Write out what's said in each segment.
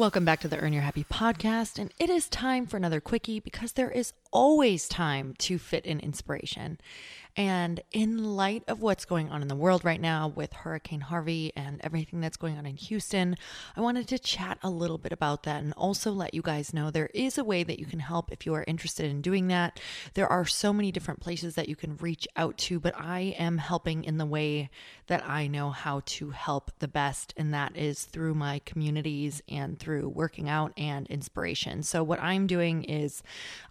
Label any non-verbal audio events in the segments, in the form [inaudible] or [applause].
Welcome back to the Earn Your Happy podcast. And it is time for another quickie because there is always time to fit in inspiration. And in light of what's going on in the world right now with Hurricane Harvey and everything that's going on in Houston, I wanted to chat a little bit about that and also let you guys know there is a way that you can help if you are interested in doing that. There are so many different places that you can reach out to, but I am helping in the way that I know how to help the best, and that is through my communities and through working out and inspiration. So, what I'm doing is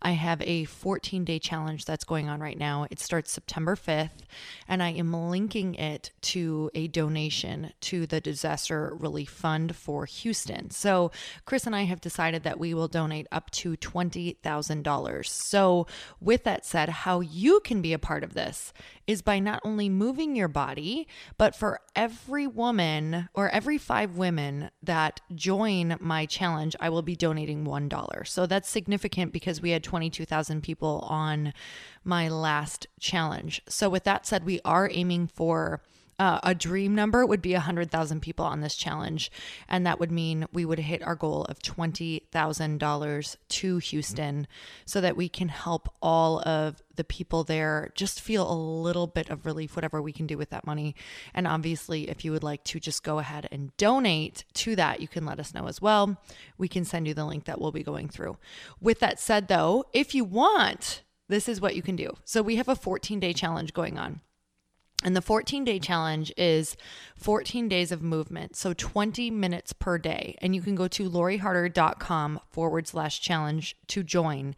I have a 14 day challenge that's going on right now. It starts September 5th, and I am linking it to a donation to the Disaster Relief Fund for Houston. So, Chris and I have decided that we will donate up to $20,000. So, with that said, how you can be a part of this is by not only moving your body, but for every woman or every five women that join my challenge, I will be donating $1. So that's significant because we had 22,000 people on my last challenge. So, with that said, we are aiming for uh, a dream number would be 100,000 people on this challenge. And that would mean we would hit our goal of $20,000 to Houston so that we can help all of the people there just feel a little bit of relief, whatever we can do with that money. And obviously, if you would like to just go ahead and donate to that, you can let us know as well. We can send you the link that we'll be going through. With that said, though, if you want, this is what you can do. So we have a 14 day challenge going on. And the 14 day challenge is 14 days of movement, so 20 minutes per day. And you can go to loriharder.com forward slash challenge to join.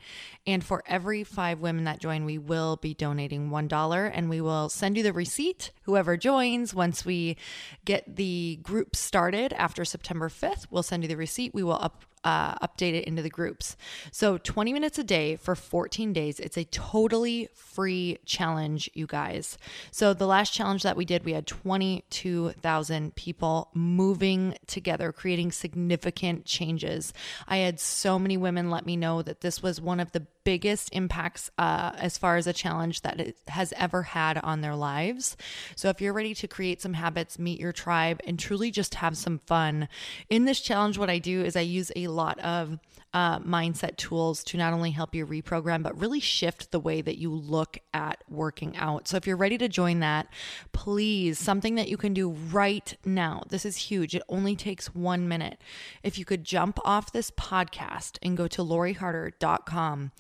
And for every five women that join, we will be donating $1 and we will send you the receipt. Whoever joins, once we get the group started after September 5th, we'll send you the receipt. We will up, uh, update it into the groups. So 20 minutes a day for 14 days. It's a totally free challenge, you guys. So the last challenge that we did, we had 22,000 people moving together, creating significant changes. I had so many women let me know that this was one of the biggest impacts uh, as far as a challenge that it has ever had on their lives. So, if you're ready to create some habits, meet your tribe, and truly just have some fun, in this challenge, what I do is I use a lot of uh, mindset tools to not only help you reprogram, but really shift the way that you look at working out. So, if you're ready to join that, please, something that you can do right now. This is huge. It only takes one minute. If you could jump off this podcast and go to loriharder.com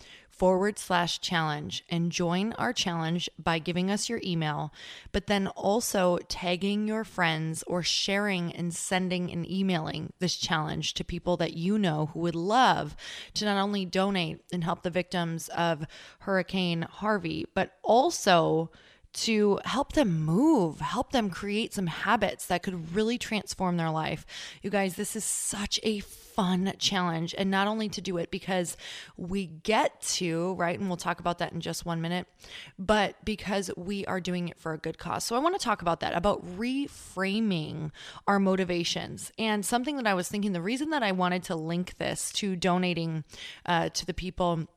forward slash challenge and join our challenge by giving us your email, but then also tagging your friends or sharing and sending and emailing this challenge to people that you know who would love to not only donate and help the victims of Hurricane Harvey, but also to help them move, help them create some habits that could really transform their life. You guys, this is such a fun challenge. And not only to do it because we get to, right? And we'll talk about that in just one minute, but because we are doing it for a good cause. So I want to talk about that, about reframing our motivations. And something that I was thinking, the reason that I wanted to link this to donating uh, to the people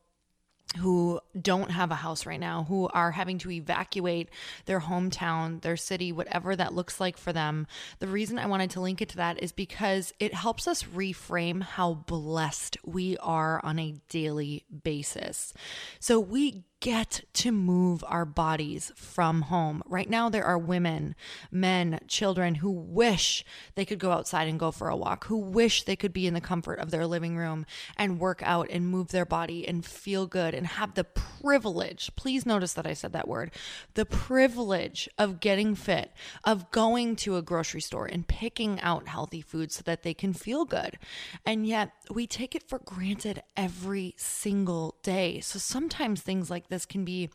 who don't have a house right now, who are having to evacuate their hometown, their city, whatever that looks like for them. The reason I wanted to link it to that is because it helps us reframe how blessed we are on a daily basis. So we get to move our bodies from home. Right now, there are women, men, children who wish they could go outside and go for a walk, who wish they could be in the comfort of their living room and work out and move their body and feel good and have the privilege. Please notice that I said that word the privilege of getting fit, of going to a grocery store and picking out healthy food so that they can feel good. And yet, we take it for granted every single day. So sometimes things like this this can be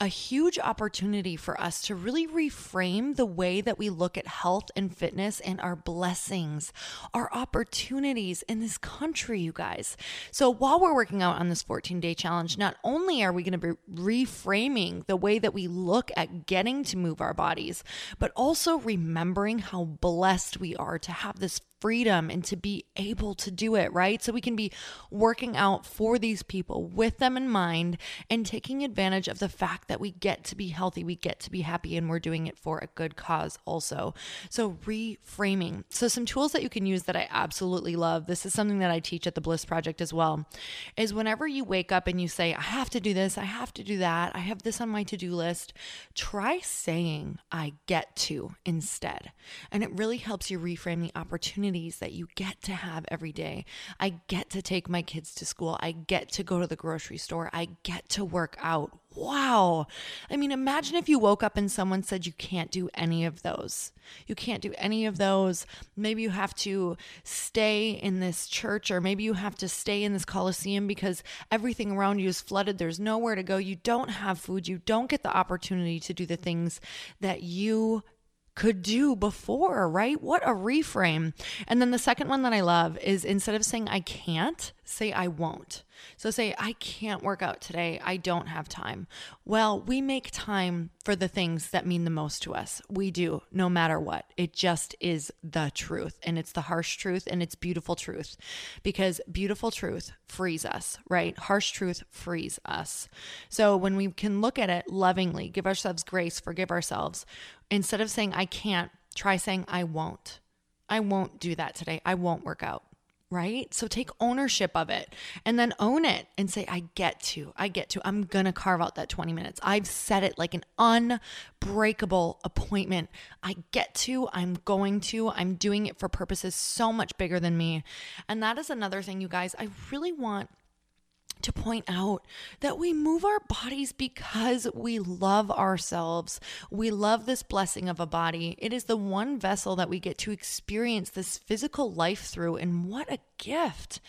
a huge opportunity for us to really reframe the way that we look at health and fitness and our blessings, our opportunities in this country, you guys. So while we're working out on this 14 day challenge, not only are we going to be reframing the way that we look at getting to move our bodies, but also remembering how blessed we are to have this freedom and to be able to do it, right? So we can be working out for these people with them in mind and taking advantage of the fact that we get to be healthy, we get to be happy, and we're doing it for a good cause also. So reframing. So, some tools that you can use that I absolutely love this is something that I teach at the Bliss Project as well is whenever you wake up and you say, I have to do this, I have to do that, I have this on my to do list, try saying, I get to instead. And it really helps you reframe the opportunity opportunities that you get to have every day. I get to take my kids to school. I get to go to the grocery store. I get to work out. Wow. I mean, imagine if you woke up and someone said you can't do any of those. You can't do any of those. Maybe you have to stay in this church, or maybe you have to stay in this coliseum because everything around you is flooded. There's nowhere to go. You don't have food. You don't get the opportunity to do the things that you could do before, right? What a reframe. And then the second one that I love is instead of saying I can't, say I won't. So say I can't work out today. I don't have time. Well, we make time for the things that mean the most to us. We do, no matter what. It just is the truth. And it's the harsh truth and it's beautiful truth because beautiful truth frees us, right? Harsh truth frees us. So when we can look at it lovingly, give ourselves grace, forgive ourselves, instead of saying I can't, try saying I won't. I won't do that today. I won't work out right? So take ownership of it and then own it and say, I get to, I get to, I'm to carve out that 20 minutes. I've set it like an unbreakable appointment. I get to, I'm going to, I'm doing it for purposes so much bigger than me. And that is another thing, you guys, I really want to point out that we move our bodies because we love ourselves. We love this blessing of a body. It is the one vessel that we get to experience this physical life through. And what a gift!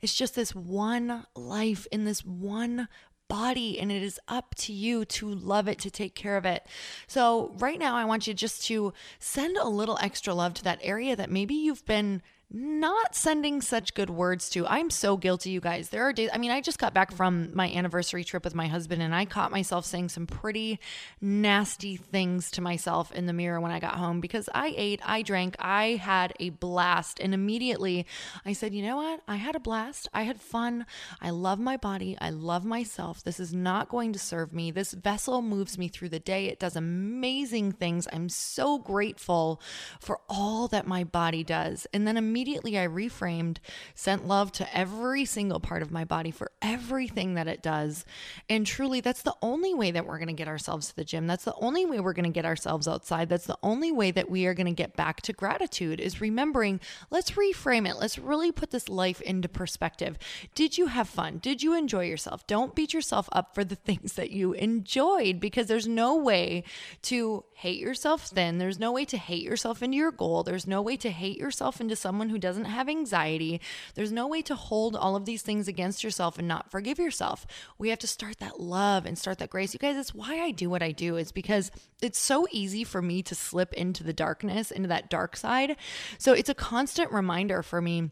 It's just this one life in this one body and it is up to you to love it to take care of it. So right now I want you just to send a little extra love to that area that maybe you've been not sending such good words to. I'm so guilty, you guys. There are days, I mean, I just got back from my anniversary trip with my husband and I caught myself saying some pretty nasty things to myself in the mirror when I got home because I ate, I drank, I had a blast. And immediately I said, you know what? I had a blast. I had fun. I love my body. I love myself. This is not going to serve me. This vessel moves me through the day. It does amazing things. I'm so grateful for all that my body does. And then immediately immediately I reframed, sent love to every single part of my body for everything that it does. And truly, that's the only way that we're going to get ourselves to the gym. That's the only way we're going to get ourselves outside. That's the only way that we are going to get back to gratitude is remembering, let's reframe it. Let's really put this life into perspective. Did you have fun? Did you enjoy yourself? Don't beat yourself up for the [laughs] things that you enjoyed because there's no way to hate yourself thin. There's no way to hate yourself into your goal. There's no way to hate yourself into someone someone who doesn't have anxiety. There's no way to hold all of these things against yourself and not forgive yourself. We have to start that love and start that grace. You guys, it's why I do what I do. is because it's so easy for me to slip into the darkness, into that dark side. So it's a constant reminder for me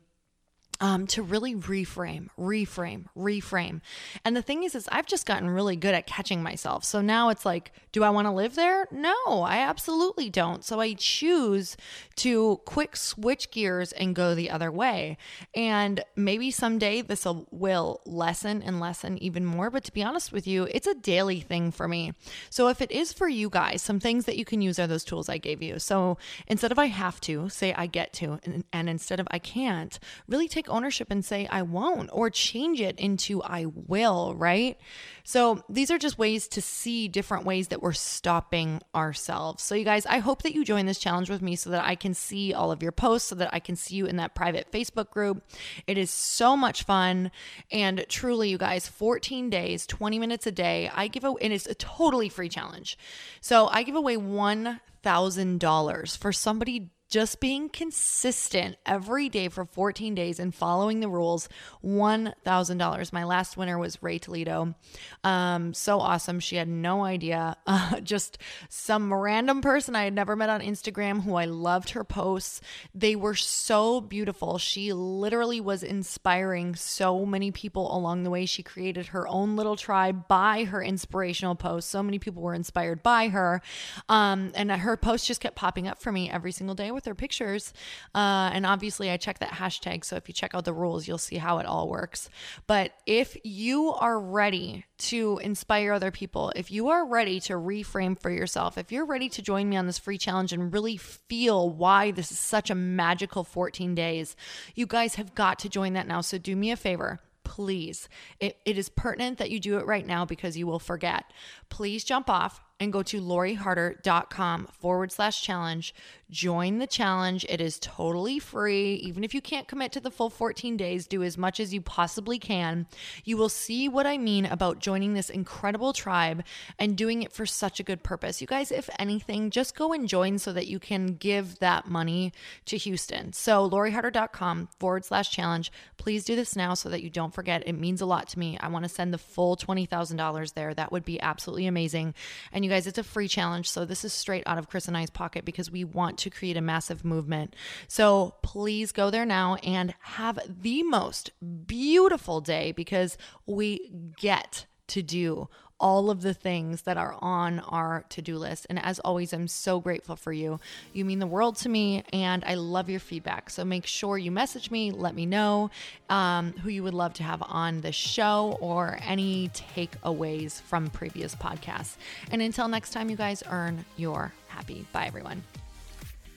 um, to really reframe, reframe, reframe. And the thing is, is I've just gotten really good at catching myself. So now it's like, do I want to live there? No, I absolutely don't. So I choose to quick switch gears and go the other way. And maybe someday this will lessen and lessen even more. But to be honest with you, it's a daily thing for me. So if it is for you guys, some things that you can use are those tools I gave you. So instead of I have to, say I get to, and, and instead of I can't, really take ownership and say, I won't, or change it into I will, right? So these are just ways to see different ways that we're stopping ourselves. So, you guys, I hope that you join this challenge with me so that I can see all of your posts, so that I can see you in that private Facebook group. It is so much fun. And truly, you guys, 14 days, 20 minutes a day, I give away, and it's a totally free challenge. So I give away $1,000 for somebody just being consistent every day for 14 days and following the rules, $1,000. My last winner was Ray Toledo. Um, so awesome. She had no idea. [laughs] Uh, just some random person I had never met on Instagram who I loved her posts. They were so beautiful. She literally was inspiring so many people along the way. She created her own little tribe by her inspirational posts. So many people were inspired by her. Um, and her posts just kept popping up for me every single day with their pictures. Uh, and obviously, I check that hashtag. So if you check out the rules, you'll see how it all works. But if you are ready to inspire other people, if you are ready to reframe for yourself, if you're ready to join me on this free challenge and really feel why this is such a magical 14 days, you guys have got to join that now. So do me a favor please. It, it is pertinent that you do it right now because you will forget. Please jump off and go to loriharder.com forward slash challenge. Join the challenge. It is totally free. Even if you can't commit to the full 14 days, do as much as you possibly can. You will see what I mean about joining this incredible tribe and doing it for such a good purpose. You guys, if anything, just go and join so that you can give that money to Houston. So, loriharder.com forward slash challenge. Please do this now so that you don't forget. It means a lot to me. I want to send the full $20,000 there. That would be absolutely amazing. And you guys, it's a free challenge. So this is straight out of Chris and I's pocket because we want to create a massive movement. So please go there now and have the most beautiful day because we get to do all of the things that are on our to do list. And as always, I'm so grateful for you. You mean the world to me, and I love your feedback. So make sure you message me, let me know um, who you would love to have on the show or any takeaways from previous podcasts. And until next time, you guys earn your happy. Bye, everyone.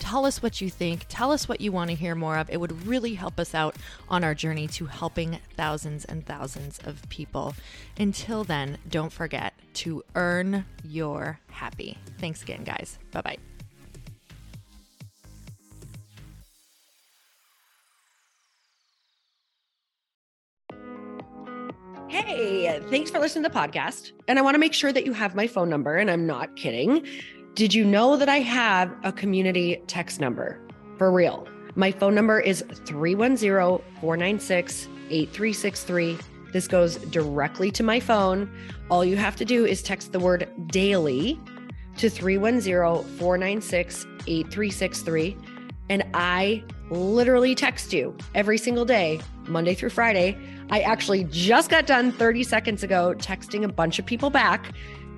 Tell us what you think. Tell us what you want to hear more of. It would really help us out on our journey to helping thousands and thousands of people. Until then, don't forget to earn your happy. Thanks again, guys. Bye bye. Hey, thanks for listening to the podcast. And I want to make sure that you have my phone number, and I'm not kidding. Did you know that I have a community text number? For real. My phone number is 310 496 8363. This goes directly to my phone. All you have to do is text the word daily to 310 496 8363. And I literally text you every single day, Monday through Friday. I actually just got done 30 seconds ago texting a bunch of people back